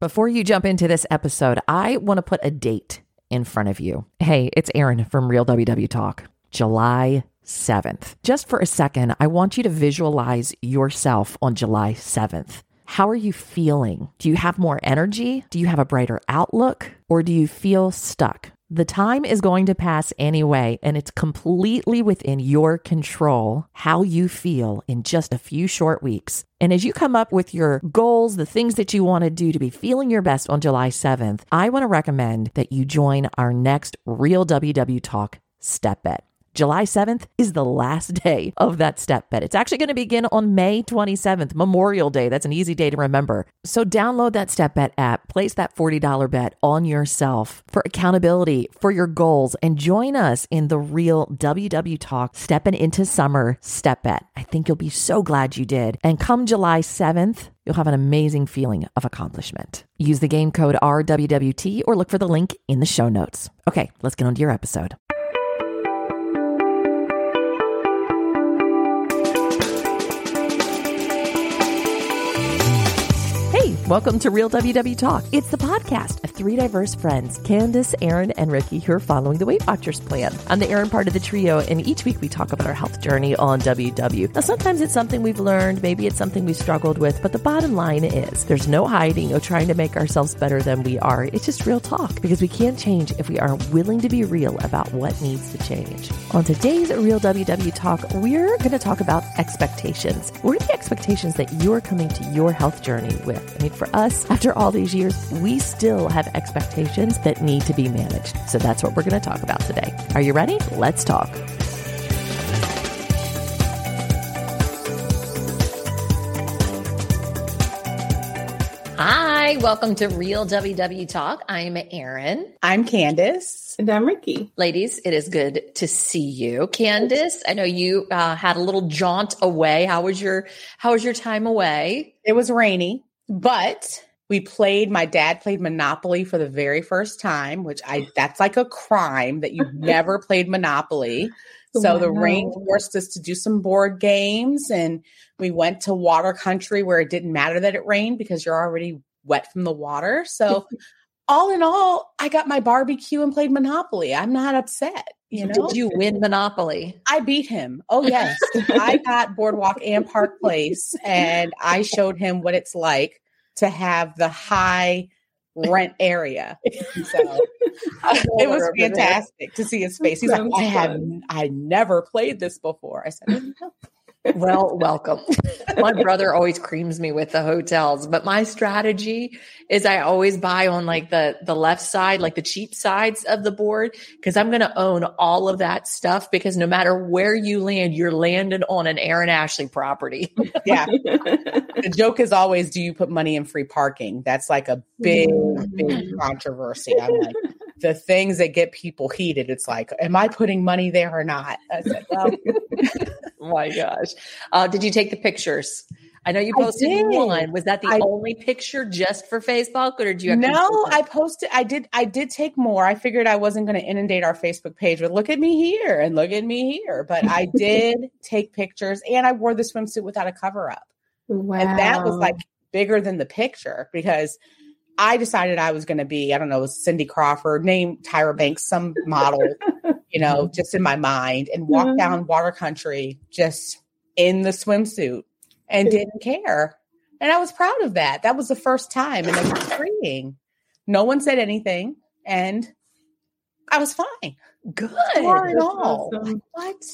Before you jump into this episode, I want to put a date in front of you. Hey, it's Erin from Real WW Talk, July 7th. Just for a second, I want you to visualize yourself on July 7th. How are you feeling? Do you have more energy? Do you have a brighter outlook? Or do you feel stuck? The time is going to pass anyway, and it's completely within your control how you feel in just a few short weeks. And as you come up with your goals, the things that you want to do to be feeling your best on July 7th, I want to recommend that you join our next Real WW Talk Step Bet. July 7th is the last day of that step bet. It's actually going to begin on May 27th, Memorial Day. That's an easy day to remember. So download that step bet app, place that $40 bet on yourself for accountability, for your goals, and join us in the real WW Talk Stepping into Summer Step Bet. I think you'll be so glad you did. And come July 7th, you'll have an amazing feeling of accomplishment. Use the game code RWWT or look for the link in the show notes. Okay, let's get on to your episode. Welcome to Real WW Talk. It's the podcast of three diverse friends, Candice, Erin, and Rikki, who are following the Weight Watchers plan. I'm the Erin part of the trio, and each week we talk about our health journey on WW. Now, sometimes it's something we've learned, maybe it's something we've struggled with, but the bottom line is there's no hiding or trying to make ourselves better than we are. It's just real talk because we can't change if we aren't willing to be real about what needs to change. On today's Real WW Talk, we're going to talk about expectations. What are the expectations that you're coming to your health journey with? I mean, for us, after all these years, we still have expectations that need to be managed. So that's what we're going to talk about today. Are you ready? Let's talk. Hi, welcome to Real WW Talk. I'm Erin. I'm Candice. And I'm Rikki. Ladies, it is good to see you. Candice, I know you uh, had a little jaunt away. How was your How was your time away? It was rainy. But we played my dad played monopoly for the very first time which i that's like a crime that you've never played monopoly. So wow. the rain forced us to do some board games and we went to water country where it didn't matter that it rained because you're already wet from the water. So all in all i got my barbecue and played monopoly. I'm not upset you know did you win monopoly? I beat him. Oh yes. I got boardwalk and park place and i showed him what it's like to have the high rent area. So it was fantastic to see his face. He's like i have i never played this before. I said well, welcome. my brother always creams me with the hotels, but my strategy is I always buy on like the the left side, like the cheap sides of the board, because I'm going to own all of that stuff. Because no matter where you land, you're landed on an Erin Ashley property. yeah. the joke is always, do you put money in free parking? That's like a big, big mm-hmm. controversy. I'm like, the things that get people heated. It's like, am I putting money there or not? I said, well. my gosh. Uh, did you take the pictures? I know you posted one. Was that the I, only picture just for Facebook, or did you? No, I posted. I did. I did take more. I figured I wasn't going to inundate our Facebook page with "Look at me here" and "Look at me here," but I did take pictures, and I wore the swimsuit without a cover up. Wow. And that was like bigger than the picture because I decided I was going to be, I don't know, Cindy Crawford, name Tyra Banks, some model, you know, just in my mind, and walk mm-hmm. down water country just in the swimsuit and didn't care. And I was proud of that. That was the first time, and it was freeing. No one said anything, and I was fine. Good. Not at all. Awesome. What?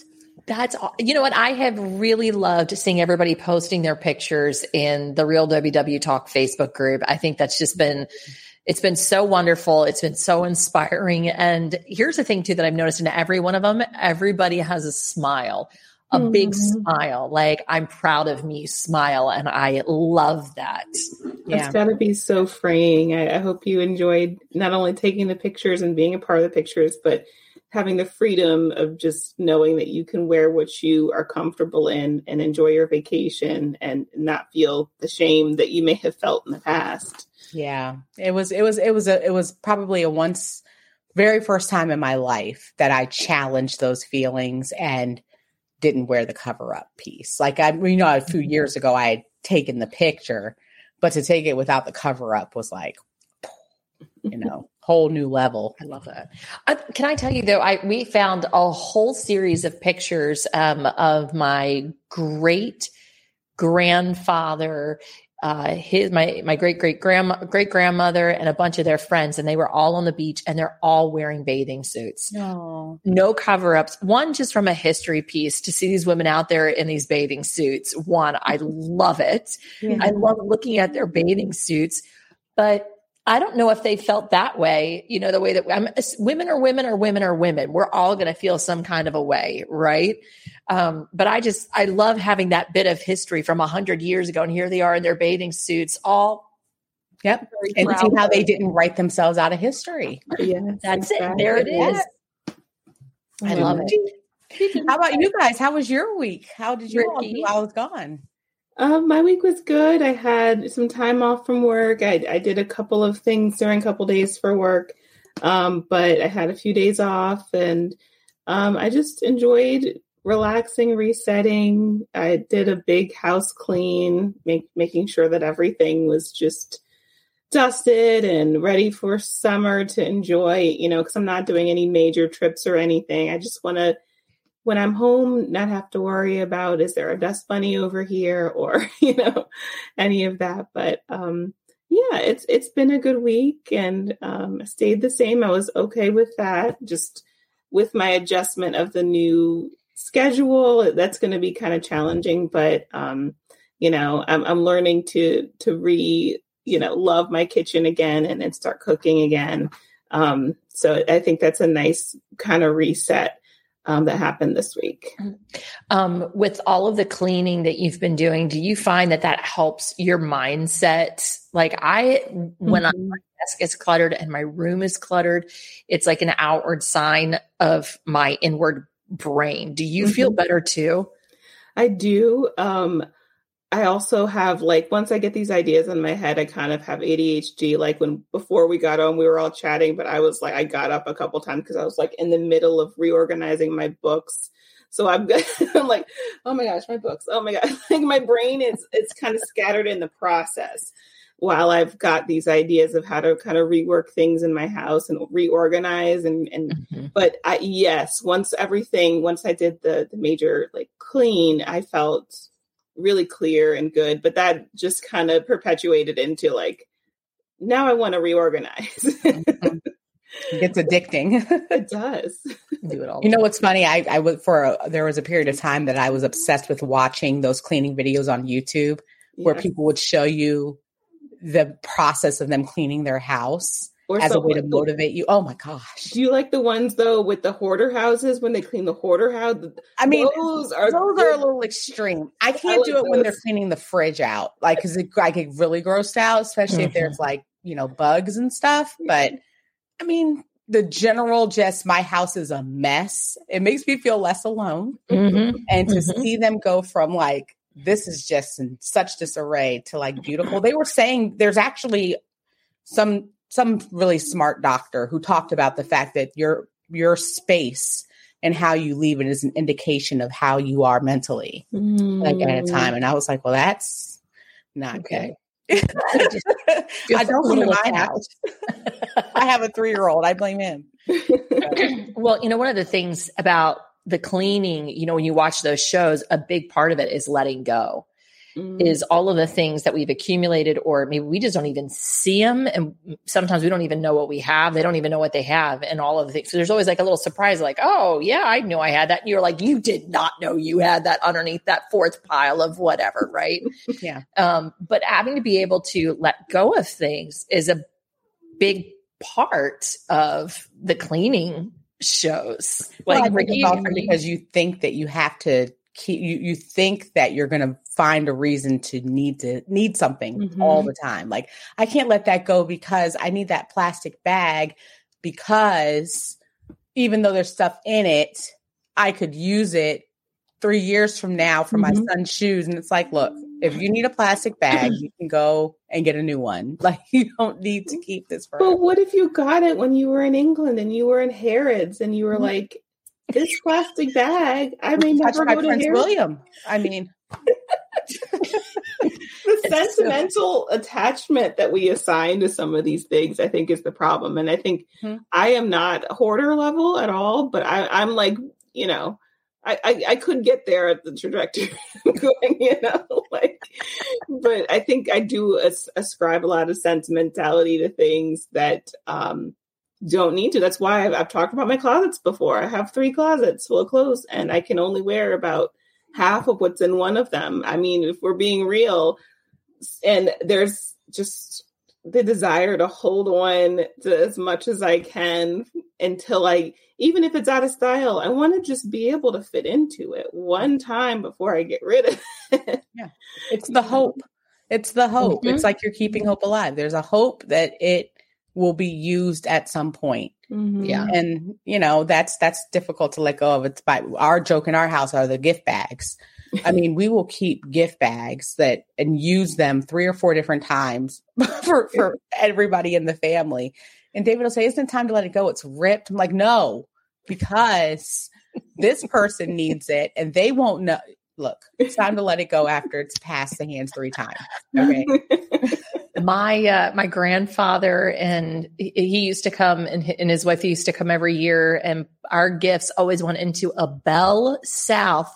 That's you know what I have really loved seeing everybody posting their pictures in the Real WW Talk Facebook group. I think that's just been it's been so wonderful. It's been so inspiring. And here's the thing too that I've noticed in every one of them, everybody has a smile, a mm. big smile. Like I'm proud of me smile. And I love that. Yeah. It's gotta be so freeing. I, I hope you enjoyed not only taking the pictures and being a part of the pictures, but having the freedom of just knowing that you can wear what you are comfortable in and enjoy your vacation and not feel the shame that you may have felt in the past. Yeah. It was it was it was a it was probably a once very first time in my life that I challenged those feelings and didn't wear the cover up piece. Like I you know a few mm-hmm. years ago I had taken the picture but to take it without the cover up was like, you know, whole new level. I love that. Uh, can I tell you though? I we found a whole series of pictures um, of my great grandfather uh, his my my great great grandma great grandmother and a bunch of their friends, and they were all on the beach, and they're all wearing bathing suits. No, no cover ups. One just from a history piece to see these women out there in these bathing suits. One, I love it. Yeah. I love looking at their bathing suits, but I don't know if they felt that way, you know, the way that I'm, women are women are women are women. We're all going to feel some kind of a way, right? Um, but I just, I love having that bit of history from a hundred years ago. And here they are in their bathing suits, all. Yep. And see how they didn't write themselves out of history. Yeah. That's exactly. it. There it is. I love it. How about you guys? How was your week? How did you all do while I was gone? Um, my week was good. I had some time off from work. I, I did a couple of things during a couple days for work, um, but I had a few days off, and um, I just enjoyed relaxing, resetting. I did a big house clean, make, making sure that everything was just dusted and ready for summer to enjoy, you know, because I'm not doing any major trips or anything. I just want to, when I'm home, not have to worry about is there a dust bunny over here or, you know, any of that. But um, yeah, it's it's been a good week and um, stayed the same. I was okay with that. Just with my adjustment of the new schedule that's going to be kind of challenging but um you know i'm i'm learning to to re you know love my kitchen again and, and start cooking again um so i think that's a nice kind of reset um, that happened this week. Um, with all of the cleaning that you've been doing, do you find that that helps your mindset? Like I, when mm-hmm. my desk is cluttered and my room is cluttered, it's like an outward sign of my inward brain. Do you mm-hmm. feel better too? I do. Um, I also have like once I get these ideas in my head, I kind of have ADHD. Like when before we got on, we were all chatting, but I was like, I got up a couple times because I was like in the middle of reorganizing my books. So I'm, I'm like, oh my gosh, my books. Oh my god, like my brain is it's kind of scattered in the process while I've got these ideas of how to kind of rework things in my house and reorganize and and mm-hmm. but I, yes, once everything once I did the the major like clean, I felt really clear and good, but that just kind of perpetuated into like now I want to reorganize. It gets addicting. it does. Do it all. You know what's funny? I I would for a, there was a period of time that I was obsessed with watching those cleaning videos on YouTube where people would show you the process of them cleaning their house or as a way to motivate you. Oh my gosh. Do you like the ones though with the hoarder houses when they clean the hoarder house? I mean, those are those are a little extreme. I can't I like do it those. when they're cleaning the fridge out, like because I get really grossed out, especially mm-hmm. if there's like you know bugs and stuff. But I mean, the general just my house is a mess. It makes me feel less alone, mm-hmm. and to mm-hmm. see them go from like this is just in such disarray to like beautiful. They were saying there's actually some some really smart doctor who talked about the fact that your your space and how you leave it is an indication of how you are mentally mm. like at a mm. time. And I was like, well, that's not okay. good. I don't in my house. I have a three year old. I blame him. well, you know, one of the things about the cleaning, you know, when you watch those shows, a big part of it is letting go. Mm. Is all of the things that we've accumulated, or maybe we just don't even see them. And sometimes we don't even know what we have. They don't even know what they have, and all of the things. So there's always like a little surprise, like, oh, yeah, I knew I had that. And you're like, you did not know you had that underneath that fourth pile of whatever, right? yeah. Um, but having to be able to let go of things is a big part of the cleaning shows. Like well, because you think that you have to keep you you think that you're going to find a reason to need to need something mm-hmm. all the time. Like I can't let that go because I need that plastic bag because even though there's stuff in it, I could use it 3 years from now for mm-hmm. my son's shoes and it's like, look, if you need a plastic bag, you can go and get a new one. Like you don't need to keep this forever. But what if you got it when you were in England and you were in Harrods and you were mm-hmm. like, this plastic bag, I may never go to Prince Harrods. William. I mean, the sentimental so- attachment that we assign to some of these things, I think, is the problem. And I think mm-hmm. I am not hoarder level at all, but I, I'm like, you know, I, I, I could get there at the trajectory going, you know, like, but I think I do as, ascribe a lot of sentimentality to things that um, don't need to. That's why I've, I've talked about my closets before. I have three closets full of clothes, and I can only wear about half of what's in one of them. I mean, if we're being real, and there's just the desire to hold on to as much as I can until I, even if it's out of style, I want to just be able to fit into it one time before I get rid of it. Yeah. It's the hope. It's the hope. Mm-hmm. It's like you're keeping hope alive. There's a hope that it will be used at some point. Mm-hmm. Yeah. And you know, that's that's difficult to let go of. It's by our joke in our house are the gift bags. I mean, we will keep gift bags that and use them three or four different times for for everybody in the family. And David will say, Isn't it time to let it go? It's ripped. I'm like, no, because this person needs it and they won't know. Look, it's time to let it go after it's passed the hands three times. Okay. My uh, my grandfather and he, used to come and, and his wife used to come every year and our gifts always went into a Bell South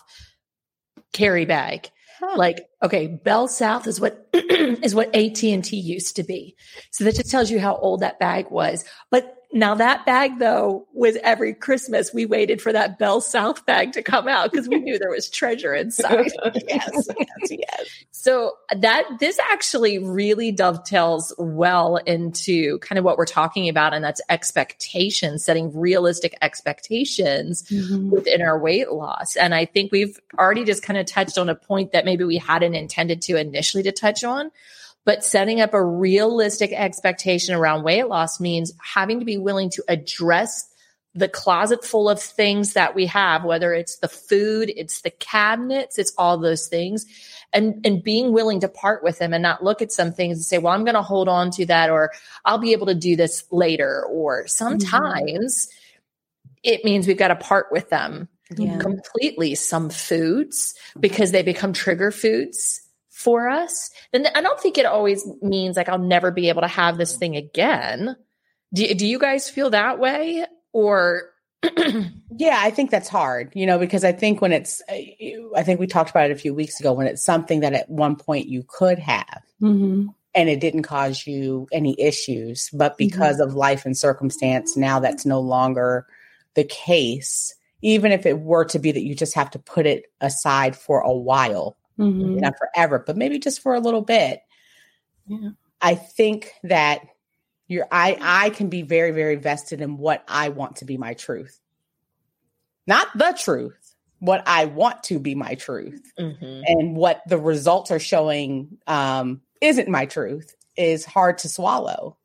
carry bag. Huh. Like, okay, Bell South is what is what AT&T used to be. So that just tells you how old that bag was. But now that bag though was every Christmas we waited for that Bell South bag to come out because we knew there was treasure inside. yes, yes, yes. So that this actually really dovetails well into kind of what we're talking about, and that's expectations, setting realistic expectations mm-hmm. within our weight loss. And I think we've already just kind of touched on a point that maybe we hadn't intended to initially to touch on but setting up a realistic expectation around weight loss means having to be willing to address the closet full of things that we have, whether it's the food, it's the cabinets, it's all those things. And, and being willing to part with them and not look at some things and say, well, I'm going to hold on to that or I'll be able to do this later. Or sometimes mm-hmm. it means we've got to part with them yeah. completely. Some foods because they become trigger foods for us, then I don't think it always means like I'll never be able to have this thing again. Do, do you guys feel that way? Or yeah, I think that's hard, you know, because I think when it's, I think we talked about it a few weeks ago when it's something that at one point you could have mm-hmm. and it didn't cause you any issues, but mm-hmm. because mm-hmm. of life and circumstance, now that's no longer the case. Even if it were to be that you just have to put it aside for a while, mm-hmm. not forever, but maybe just for a little bit. Yeah. I think that you're I I can be very very vested in what I want to be my truth. Not the truth, what I want to be my truth. Mm-hmm. And what the results are showing um isn't my truth is hard to swallow.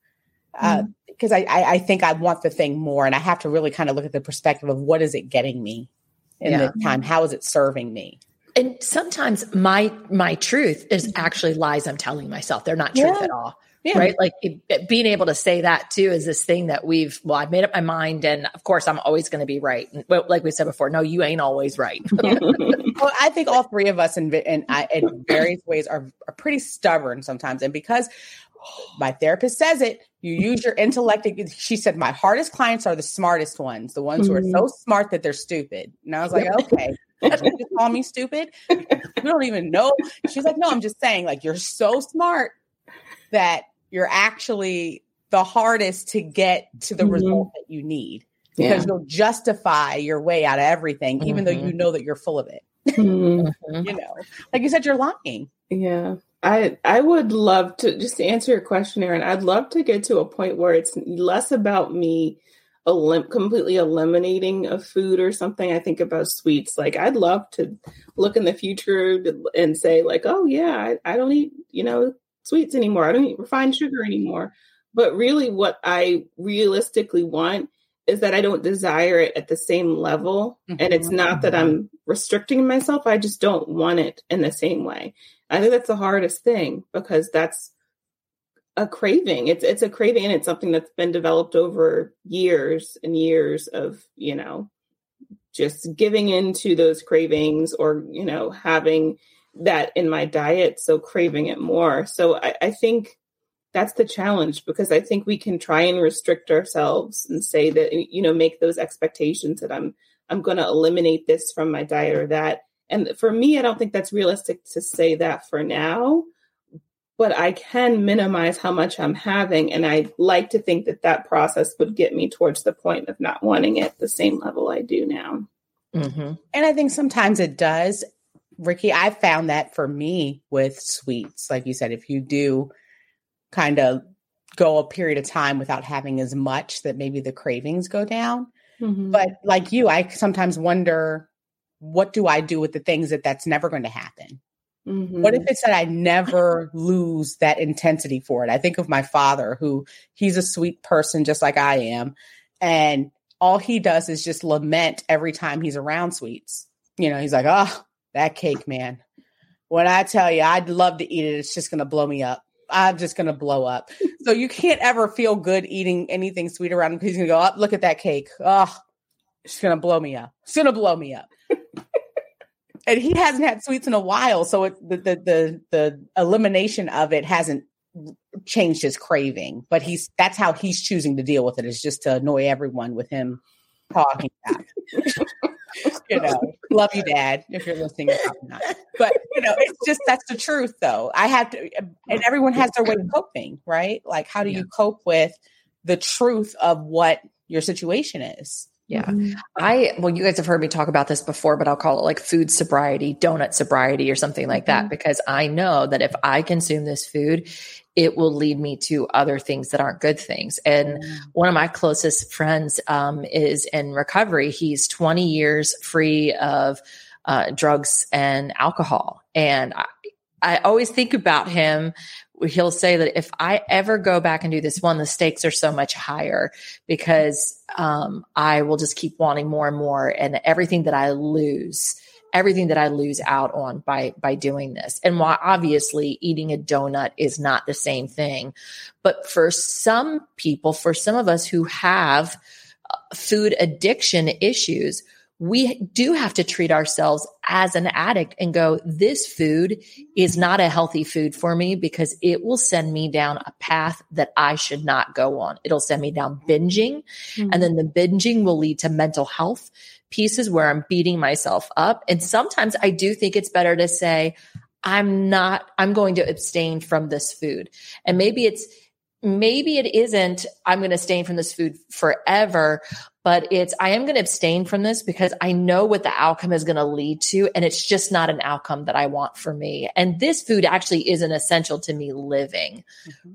Uh, mm-hmm. because I, I, I think I want the thing more, and I have to really kind of look at the perspective of what is it getting me in yeah. the time? How is it serving me? And sometimes my my truth is actually lies i'm telling myself. They're not truth yeah. at all yeah. right? Like it, being able to say that too is this thing that we've well i've made up my mind and of course i'm always going to be right. But like we said before no you ain't always right. Well i think all three of us in, in, in various ways are, are pretty stubborn sometimes. And because my therapist says it you use your intellect. She said my hardest clients are the smartest ones the ones mm-hmm. who are so mm-hmm. smart that they're stupid. And i was like okay just call me stupid. You don't even know. She's like, no, I'm just saying, like, you're so smart that you're actually the hardest to get to the mm-hmm. result that you need because yeah. you'll justify your way out of everything, mm-hmm. even though you mm-hmm. know that you're full of it. Mm-hmm. you know, like you said, you're lying. Yeah. I I would love to just to answer your question, Erin. I'd love to get to a point where it's less about me elim- completely eliminating a food or something, I think about sweets. Like I'd love to look in the future and say like, oh yeah, I, I don't eat you know sweets anymore. I don't eat refined sugar anymore. But really, what I realistically want is that I don't desire it at the same level. Mm-hmm. And it's not that I'm restricting myself, I just don't want it in the same way. I think that's the hardest thing because that's a craving. It's it's a craving and it's something that's been developed over years and years of, you know, just giving into those cravings or, you know, having that in my diet, so craving it more. So I, I think that's the challenge because I think we can try and restrict ourselves and say that you know make those expectations that I'm I'm going to eliminate this from my diet or that. And for me, I don't think that's realistic to say that for now but I can minimize how much I'm having. And I like to think that that process would get me towards the point of not wanting it the same level I do now. Mm-hmm. And I think sometimes it does. Rikki, I found that for me with sweets, like you said, if you do kind of go a period of time without having as much, that maybe the cravings go down. Mm-hmm. But like you, I sometimes wonder what do I do with the things that that's never going to happen? Mm-hmm. What if it's that I never lose that intensity for it? I think of my father, who he's a sweet person just like I am. And all he does is just lament every time he's around sweets. You know, he's like, oh, that cake, man. When I tell you I'd love to eat it, it's just going to blow me up. I'm just going to blow up. so you can't ever feel good eating anything sweet around him because he's going to go, oh, look at that cake. Oh, it's going to blow me up. It's going to blow me up and he hasn't had sweets in a while, so it, the, the the the elimination of it hasn't changed his craving. But he's that's how he's choosing to deal with it is just to annoy everyone with him talking back. you know, love you, Dad, if you're listening. Not. But you know, it's just that's the truth, though. I have to, and everyone has their way of coping, right? Like, how do yeah. you cope with the truth of what your situation is? Yeah. Mm-hmm. I, well, you guys have heard me talk about this before, but I'll call it like food sobriety, donut sobriety, or something like that, mm-hmm. because I know that if I consume this food, it will lead me to other things that aren't good things. And mm-hmm. one of my closest friends um, is in recovery. He's 20 years free of uh, drugs and alcohol. And I, I always think about him he'll say that if I ever go back and do this one, the stakes are so much higher because um, I will just keep wanting more and more, and everything that I lose, everything that I lose out on by by doing this. And while obviously eating a donut is not the same thing, but for some people, for some of us who have uh, food addiction issues, we do have to treat ourselves as an addict and go, this food is not a healthy food for me because it will send me down a path that I should not go on. It'll send me down binging. Mm-hmm. And then the binging will lead to mental health pieces where I'm beating myself up. And sometimes I do think it's better to say, I'm not, I'm going to abstain from this food. And maybe it's, maybe it isn't, I'm going to abstain from this food forever, but it's I am going to abstain from this because I know what the outcome is going to lead to and it's just not an outcome that I want for me. And this food actually isn't essential to me living. Mm-hmm.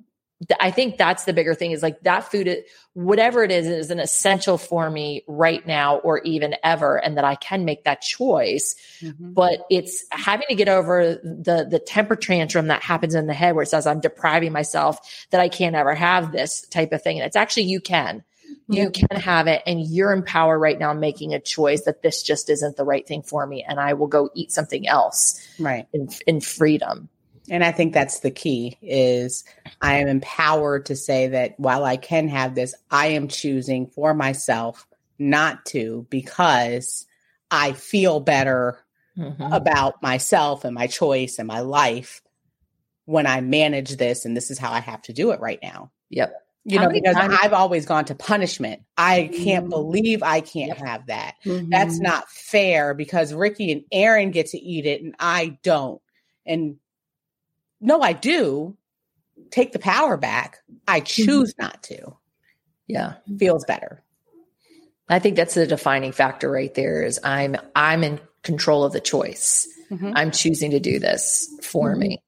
I think that's the bigger thing is like that food, whatever it is, is an essential for me right now or even ever, and that I can make that choice. Mm-hmm. But it's having to get over the the temper tantrum that happens in the head where it says I'm depriving myself that I can't ever have this type of thing. And it's actually you can. You can have it, and you're in power right now making a choice that this just isn't the right thing for me, and I will go eat something else. Right. In, in freedom. And I think that's the key is I am empowered to say that while I can have this, I am choosing for myself not to because I feel better mm-hmm. about myself and my choice and my life when I manage this. And this is how I have to do it right now. Yep. You how know, because times- I've always gone to punishment. I can't mm-hmm. believe I can't yep. have that. Mm-hmm. That's not fair because Rikki and Erin get to eat it and I don't. And no, I do take the power back. I mm-hmm. choose not to. Yeah. Feels better. I think that's the defining factor right there is I'm I'm in control of the choice. Mm-hmm. I'm choosing to do this for mm-hmm. me.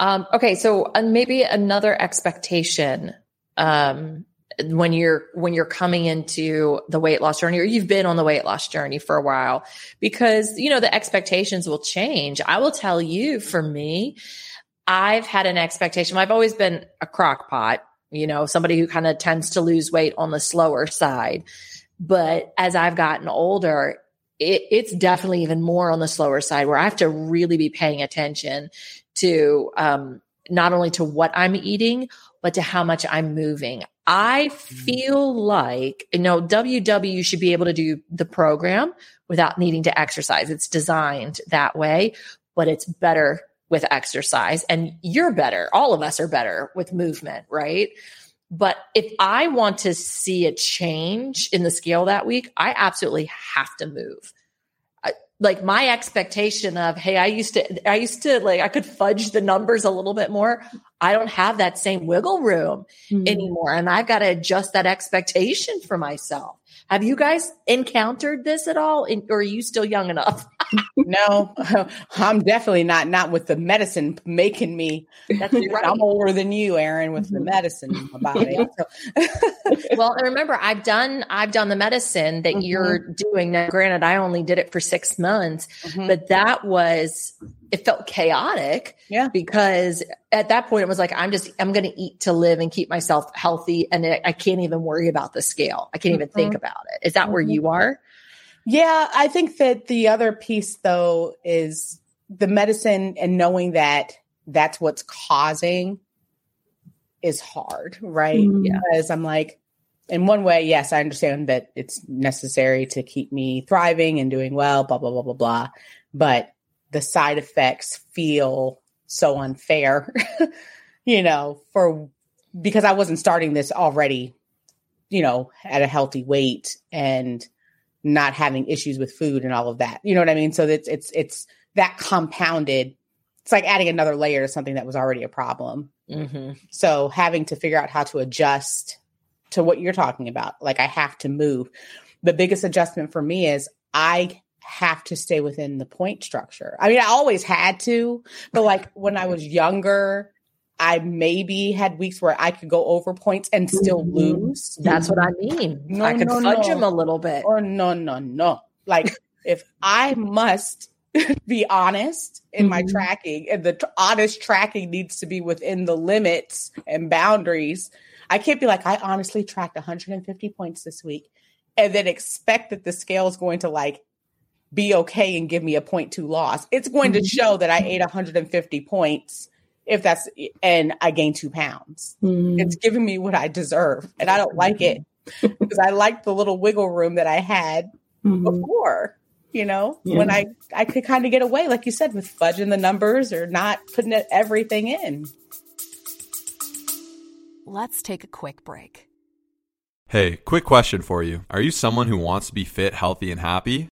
Um, okay, so uh, maybe another expectation um, when you're when you're coming into the weight loss journey or you've been on the weight loss journey for a while because you know the expectations will change. I will tell you for me I've had an expectation. I've always been a crock pot, you know, somebody who kind of tends to lose weight on the slower side. But as I've gotten older, it, it's definitely even more on the slower side where I have to really be paying attention to um, not only to what I'm eating, but to how much I'm moving. I feel like, you know, WW should be able to do the program without needing to exercise. It's designed that way but it's better with exercise and you're better. All of us are better with movement, right? But if I want to see a change in the scale that week, I absolutely have to move. I, like my expectation of, hey, I used to, I used to like, I could fudge the numbers a little bit more. I don't have that same wiggle room mm-hmm. anymore. And I've got to adjust that expectation for myself. Have you guys encountered this at all? In, or are you still young enough? no, I'm definitely not. Not with the medicine making me. That's right. I'm older than you, Erin, with the mm-hmm. medicine in my body. well, remember, I've done I've done the medicine that mm-hmm. you're doing. Now, granted, I only did it for six months, mm-hmm. but that was it felt chaotic. Yeah, because at that point it was like I'm just I'm going to eat to live and keep myself healthy, and I can't even worry about the scale. I can't even think mm-hmm. about it. Is that mm-hmm. where you are? Yeah, I think that the other piece though is the medicine and knowing that that's what's causing is hard, right? Mm-hmm. Because I'm like, in one way, yes, I understand that it's necessary to keep me thriving and doing well, blah, blah, blah, blah, blah. But the side effects feel so unfair, you know, for because I wasn't starting this already, you know, at a healthy weight and not having issues with food and all of that. You know what I mean? So it's it's it's that compounded. It's like adding another layer to something that was already a problem. Mm-hmm. So having to figure out how to adjust to what you're talking about, like I have to move. The biggest adjustment for me is I have to stay within the point structure. I mean, I always had to, but like when I was younger, I maybe had weeks where I could go over points and still mm-hmm. lose. That's what I mean. No, I could no, fudge no. them a little bit. Or no, no, no. Like if I must be honest in mm-hmm. my tracking, and the t- honest tracking needs to be within the limits and boundaries. I can't be like, I honestly tracked 150 points this week and then expect that the scale is going to like be okay and give me a point two loss. It's going mm-hmm. to show that I ate 150 points if that's and I gain two pounds. Mm-hmm. It's giving me what I deserve, and I don't like it because I like the little wiggle room that I had mm-hmm. before. You know, yeah. when I I could kind of get away, like you said, with fudging the numbers or not putting everything in. Let's take a quick break. Hey, quick question for you. Are you someone who wants to be fit, healthy, and happy?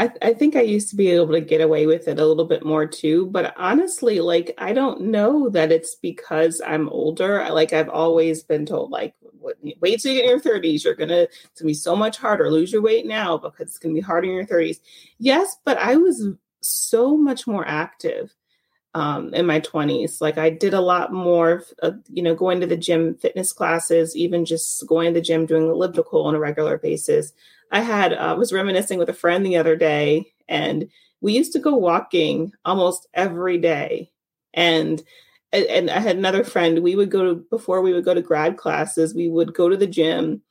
I, I think I used to be able to get away with it a little bit more too, but honestly, like I don't know that it's because I'm older. Like I've always been told, like wait till you get in your 30s, you're gonna it's gonna be so much harder. Lose your weight now because it's gonna be harder in your 30s. Yes, but I was so much more active um, in my 20s. Like I did a lot more, uh, you know, going to the gym, fitness classes, even just going to the gym, doing elliptical on a regular basis. I had uh, was reminiscing with a friend the other day, and we used to go walking almost every day. And and I had another friend. We would go to before we would go to grad classes. We would go to the gym,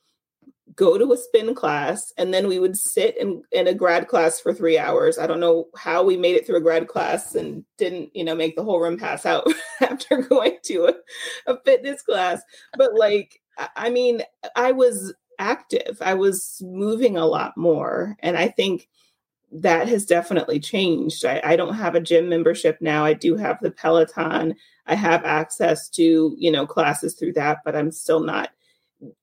go to a spin class, and then we would sit in in a grad class for three hours. I don't know how we made it through a grad class and didn't, you know, make the whole room pass out after going to a, a fitness class. But like, I mean, I was active. I was moving a lot more. And I think that has definitely changed. I, I, don't have a gym membership now. I do have the Peloton. I have access to, you know, classes through that, but I'm still not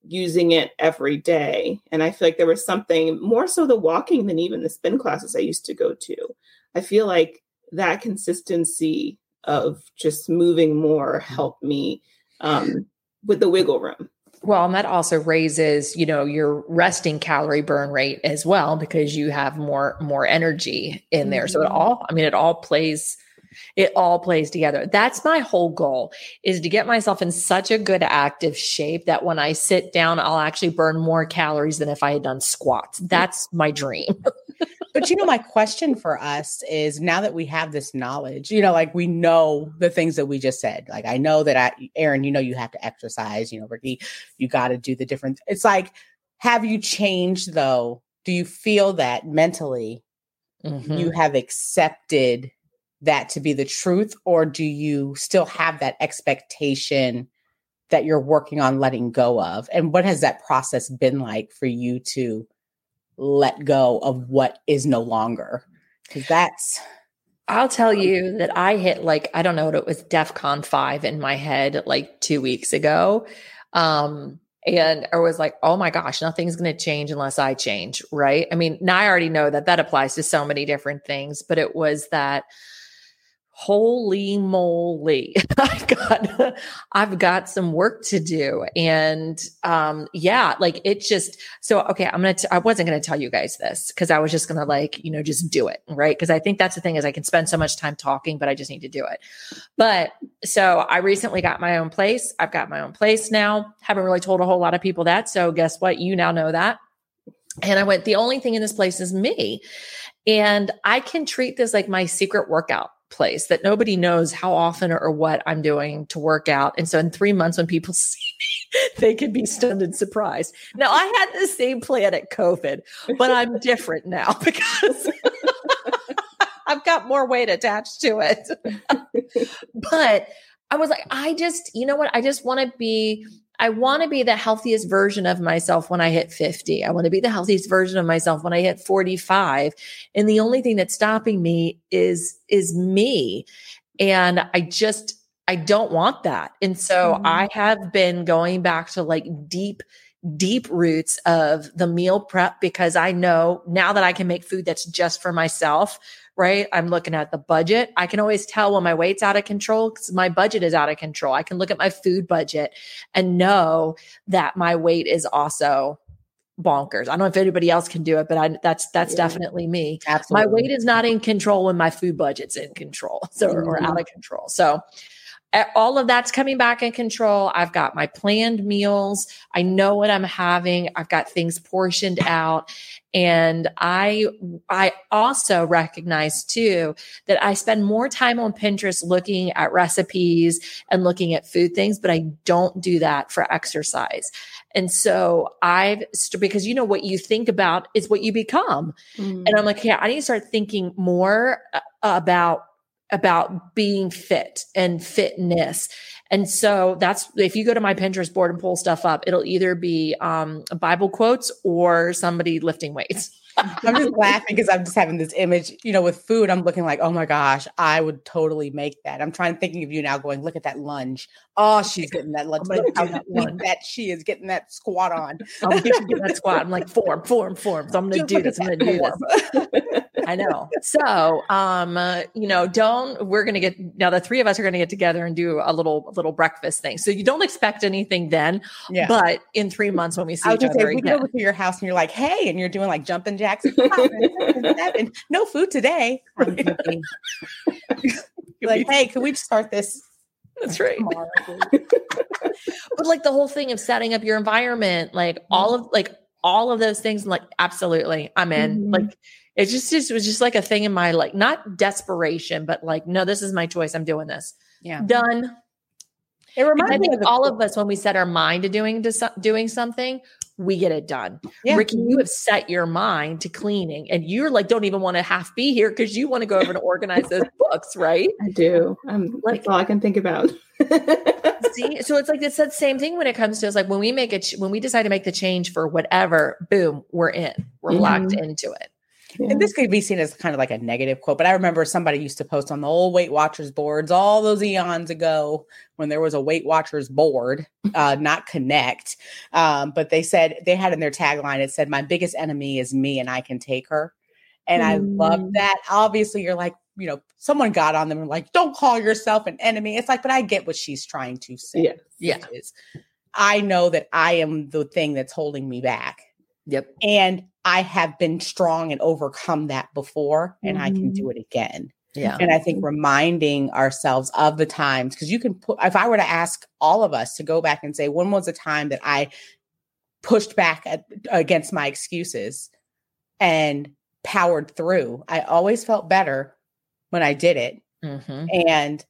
using it every day. And I feel like there was something more so the walking than even the spin classes I used to go to. I feel like that consistency of just moving more helped me um, with the wiggle room. Well, and that also raises, you know, your resting calorie burn rate as well because you have more more energy in there. So it mm-hmm. all, I mean, it all plays it all plays together. That's my whole goal is to get myself in such a good active shape that when I sit down, I'll actually burn more calories than if I had done squats. That's my dream. but you know, my question for us is now that we have this knowledge, you know, like we know the things that we just said. Like I know that I, Erin, you know, you have to exercise. You know, Rikki, you got to do the different. It's like, have you changed though? Do you feel that mentally Mm-hmm. you have accepted that to be the truth, or do you still have that expectation that you're working on letting go of? And what has that process been like for you to let go of what is no longer? Because that's I'll tell you that I hit like I don't know what it was DEFCON five in my head like two weeks ago. Um and I was like, oh my gosh, nothing's going to change unless I change. Right. I mean, now I already know that that applies to so many different things, but it was that holy moly. I've got i've got some work to do. And um yeah like it just so okay i'm gonna t- i wasn't gonna tell you guys this because i was just gonna like you know just do it right? Because i think that's the thing is i can spend so much time talking but i just need to do it. But so i recently got my own place. I've got my own place now. Haven't really told a whole lot of people that so guess what? You now know that. And i went the only thing in this place is me. And i can treat this like my secret workout place that nobody knows how often or what I'm doing to work out. And so in three months, when people see me, they can be stunned and surprised. Now, I had the same plan at COVID, but I'm different now because I've got more weight attached to it. but I was like, I just, you know what? I just want to be I want to be the healthiest version of myself when I hit 50. I want to be the healthiest version of myself when I hit 45. And the only thing that's stopping me is is me. And I just I don't want that. And so mm-hmm. I have been going back to like deep deep roots of the meal prep because I know now that I can make food that's just for myself right? I'm looking at the budget. I can always tell when my weight's out of control because my budget is out of control. I can look at my food budget and know that my weight is also bonkers. I don't know if anybody else can do it, but I, that's that's yeah. definitely me. Absolutely. My weight is not in control when my food budget's in control, so mm-hmm. or out of control. So all of that's coming back in control. I've got my planned meals. I know what I'm having. I've got things portioned out. And I, I also recognize too that I spend more time on Pinterest looking at recipes and looking at food things, but I don't do that for exercise. And so I've, because you know, what you think about is what you become. Mm. And I'm like, yeah, I need to start thinking more uh, about about being fit and fitness. And so that's if you go to my Pinterest board and pull stuff up, it'll either be um, Bible quotes or somebody lifting weights. I'm just laughing because I'm just having this image, you know, with food. I'm looking like, oh my gosh, I would totally make that. I'm trying thinking of you now, going, look at that lunge. Oh, she's getting that lunge. Look how that, that she is getting that squat on. I'm getting that squat. I'm like, form, form, form. So I'm going to do this. I'm going to do this. I know. So, um, uh, you know, don't. We're going to get now. The three of us are going to get together and do a little, a little breakfast thing. So you don't expect anything then. Yeah. But in three months when we see each other, say, we go over to your house and you're like, hey, and you're doing like jumping jacks. no food today. like, hey, can we start this that's right. but like the whole thing of setting up your environment, like all of like all of those things, like absolutely, I'm in. Mm-hmm. Like it just, just was just like a thing in my like not desperation, but like no, this is my choice. I'm doing this. Yeah, done. It reminds me of all of us when we set our mind to doing to doing something, we get it done. Yeah. Rikki, you have set your mind to cleaning and you're like, don't even want to half be here because you want to go over and organize those books, right? I do. I'm like, that's all I can think about. see, so it's like it's that same thing when it comes to us. Like when we make it, when we decide to make the change for whatever, boom, we're in, we're mm-hmm. locked into it. Yeah. And this could be seen as kind of like a negative quote, but I remember somebody used to post on the old Weight Watchers boards all those eons ago when there was a Weight Watchers board, uh, not Connect. Um, but they said they had in their tagline, it said, My biggest enemy is me and I can take her. And mm. I love mm. that. Obviously, you're like, you know, someone got on them and like, don't call yourself an enemy. It's like, but I get what she's trying to say. Yeah. Yeah. Is, I know that I am the thing that's holding me back. Yep. And I have been strong and overcome that before, and mm-hmm. I can do mm-hmm. it again. Yeah. And I think reminding ourselves of the times, because you can put, if I were to ask all of us to go back and say, when was the time that I pushed back at, against my excuses and powered through. I always felt better when I did it. Mhm. And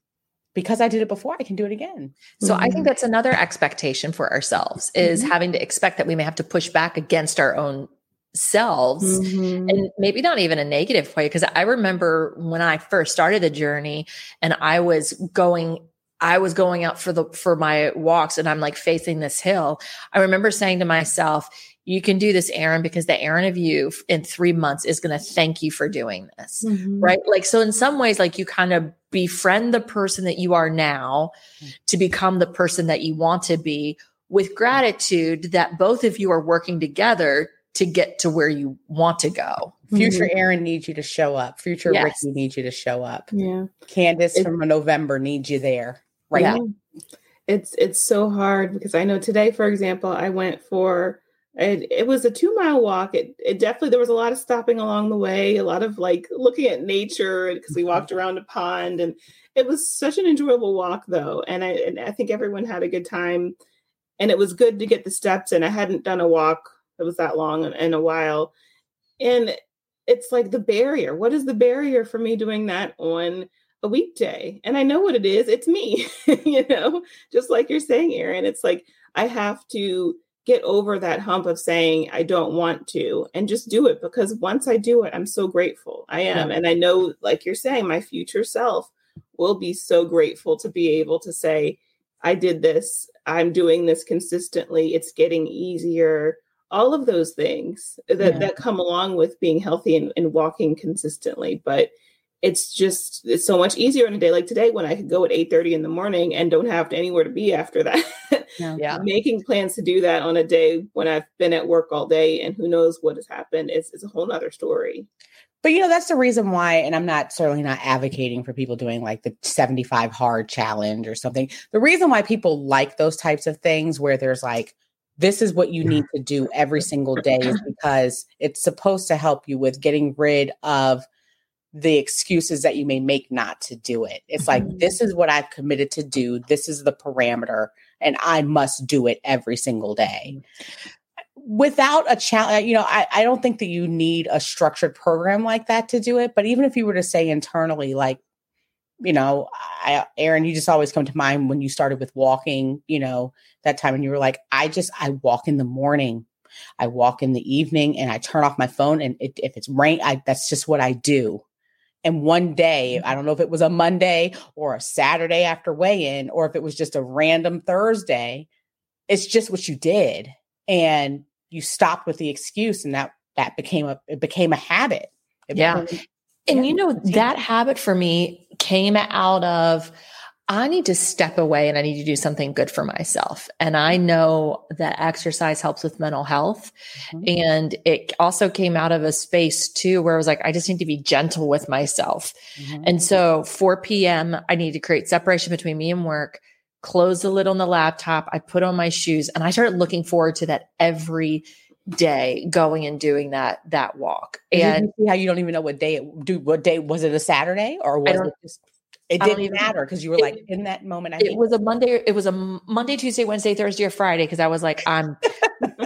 because I did it before, I can do it again. So I Mhm. think that's another expectation for ourselves is Mhm. having to expect that we may have to push back against our own selves Mhm. and maybe not even a negative way because i remember when i first started the journey and i was going i was going out for the for my walks and i'm like facing this hill i remember saying to myself you can do this erin because the erin of you in three months is going to thank you for doing this Mhm. right like so in some ways like you kind of befriend the person that you are now mm-hmm. to become the person that you want to be with mm-hmm. gratitude that both of you are working together to get to where you want to go Future mm-hmm. Erin needs you to show up. Future Yes. Rikki needs you to show up. Yeah. Candice It- from November needs you there. Right. Yeah. now. It's it's so hard because I know today, for example, I went for it, it was a two mile walk. It, it definitely there was a lot of stopping along the way, a lot of like looking at nature because we mm-hmm. walked around a pond, and it was such an enjoyable walk though. And I and I think everyone had a good time, and it was good to get the steps And I hadn't done a walk that was that long in, in a while, and it's like the barrier. What is the barrier for me doing that on? a weekday and i know what it is it's me you know just like you're saying erin it's like i have to get over that hump of saying i don't want to and just do it because once i do it i'm so grateful. I am and i know like you're saying my future self will be so grateful to be able to say i did this. I'm doing this consistently. It's getting easier. All of those things that, Yeah. that come along with being healthy and, and walking consistently but it's just it's so much easier on a day like today when I could go at 8 30 in the morning and don't have anywhere to be after that. Yeah. Making plans to do that on a day when I've been at work all day and who knows what has happened is, is a whole nother story. But you know, that's the reason why, and I'm not certainly not advocating for people doing like the 75 hard challenge or something. The reason why people like those types of things where there's like, this is what you need to do every single day is because it's supposed to help you with getting rid of the excuses that you may make not to do it. It's like, mm-hmm. this is what I've committed to do. This is the parameter, and I must do it every single day. Mm. Without a challenge, uh, you know, I, I don't think that you need a structured program like that to do it. But even if you were to say internally, like, you know, I, Erin, you just always come to mind when you started with walking, you know, that time and you were like, I just, I walk in the morning. I walk in the evening and I turn off my phone. And it, if it's rain, I, that's just what I do. And one day, mm-hmm. I don't know if it was a Monday or a Saturday after weigh in, or if it was just a random Thursday, it's just what you did. And you stopped with the excuse and that, that became a, it became a habit. It Yeah. became- And Yeah. you know, that habit for me came out of I need to step away and I need to do something good for myself. And I know that exercise helps with mental health. Mhm. And it also came out of a space too where I was like, I just need to be gentle with myself. Mhm. And so 4 p.m., I need to create separation between me and work, close the lid on the laptop. I put on my shoes and I started looking forward to that every day going and doing that that walk. And you see how you don't even know what day it do what day was it a Saturday or was it just it didn't even- matter because you were it- like in that moment I it was a Monday. It was a Monday, Tuesday, Wednesday, Thursday, or Friday because I was like, I'm,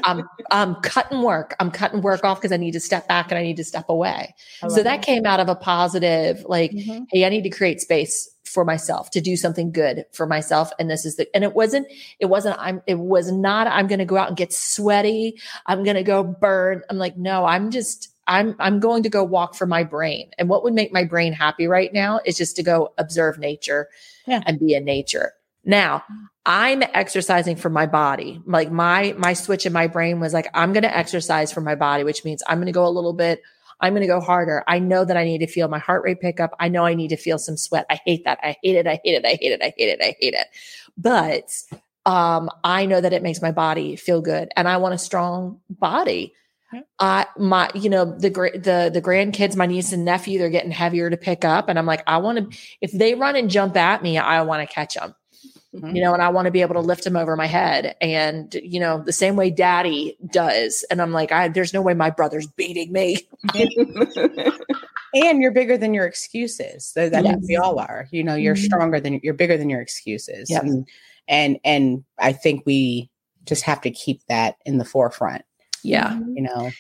I'm, I'm cutting work. I'm cutting work off because I need to step back and I need to step away. So love that came out of a positive, like, Mhm. hey, I need to create space for myself to do something good for myself. And this is the, and it wasn't, it wasn't, I'm, it was not, I'm going to go out and get sweaty. I'm going to go burn. I'm like, no, I'm just, I'm, I'm going to go walk for my brain. And what would make my brain happy right now is just to go observe nature Yeah. and be in nature. Now, I'm exercising for my body. Like my my switch in my brain was like I'm going to exercise for my body, which means I'm going to go a little bit I'm going to go harder. I know that I need to feel my heart rate pick up. I know I need to feel some sweat. I hate that. I hate it. I hate it. I hate it. I hate it. I hate it. But um, I know that it makes my body feel good, and I want a strong body. I my you know the the the grandkids, my niece and nephew, they're getting heavier to pick up, and I'm like, I want to. If they run and jump at me, I want to catch them Mhm. you know, and I want to be able to lift them over my head. And, you know, the same way daddy does. And I'm like, I, there's no way my brother's beating me. and you're bigger than your excuses. So that Yes. we all are. You know, you're Mhm. stronger than you're bigger than your excuses. Yep. And, and and I think we just have to keep that in the forefront. Yeah. You know,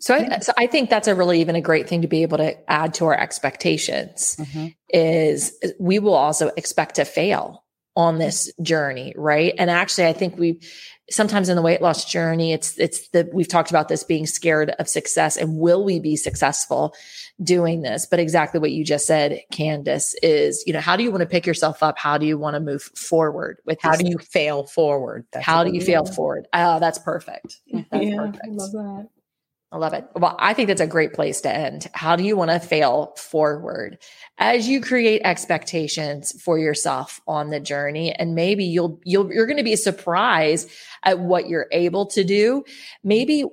So I, so I think that's a really even a great thing to be able to add to our expectations mm-hmm. is we will also expect to fail on this journey, right? And actually, I think we sometimes in the weight loss journey, it's it's the we've talked about this being scared of success and will we be successful doing this? But exactly what you just said, Candice, is you know how do you want to pick yourself up? How do you want to move forward with? How do you fail forward? That's how do you fail forward? Oh, that's perfect. That's yeah, perfect. I love that. I love it. Well, I think that's a great place to end. How do you want to fail forward as you create expectations for yourself on the journey? And maybe you'll, you'll, you're going to be surprised at what you're able to do. Maybe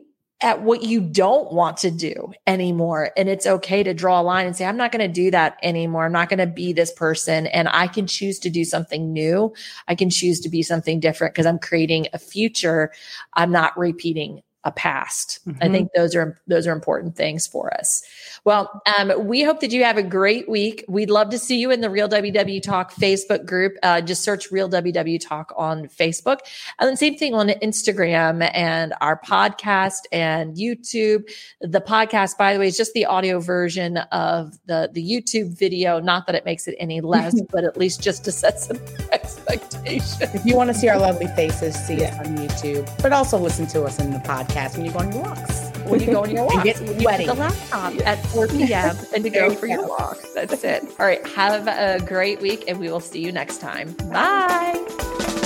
at what you don't want to do anymore. And it's okay to draw a line and say, I'm not going to do that anymore. I'm not going to be this person. And I can choose to do something new. I can choose to be something different because I'm creating a future. I'm not repeating a past. Mm-hmm. I think those are those are important things for us. Well, um, we hope that you have a great week. We'd love to see you in the Real WW Talk Facebook group. Uh, just search Real WW Talk on Facebook, and then same thing on Instagram and our podcast and YouTube. The podcast, by the way, is just the audio version of the the YouTube video. Not that it makes it any less, but at least just to set some expectations. If you want to see our lovely faces, see yeah. us on YouTube, but also listen to us in the podcast podcast when you go on your walks. When you go on your walks. You get sweaty. The laptop at 4 p.m. and to go for your walk. That's it. All right. Have a great week and we will see you next time. Bye.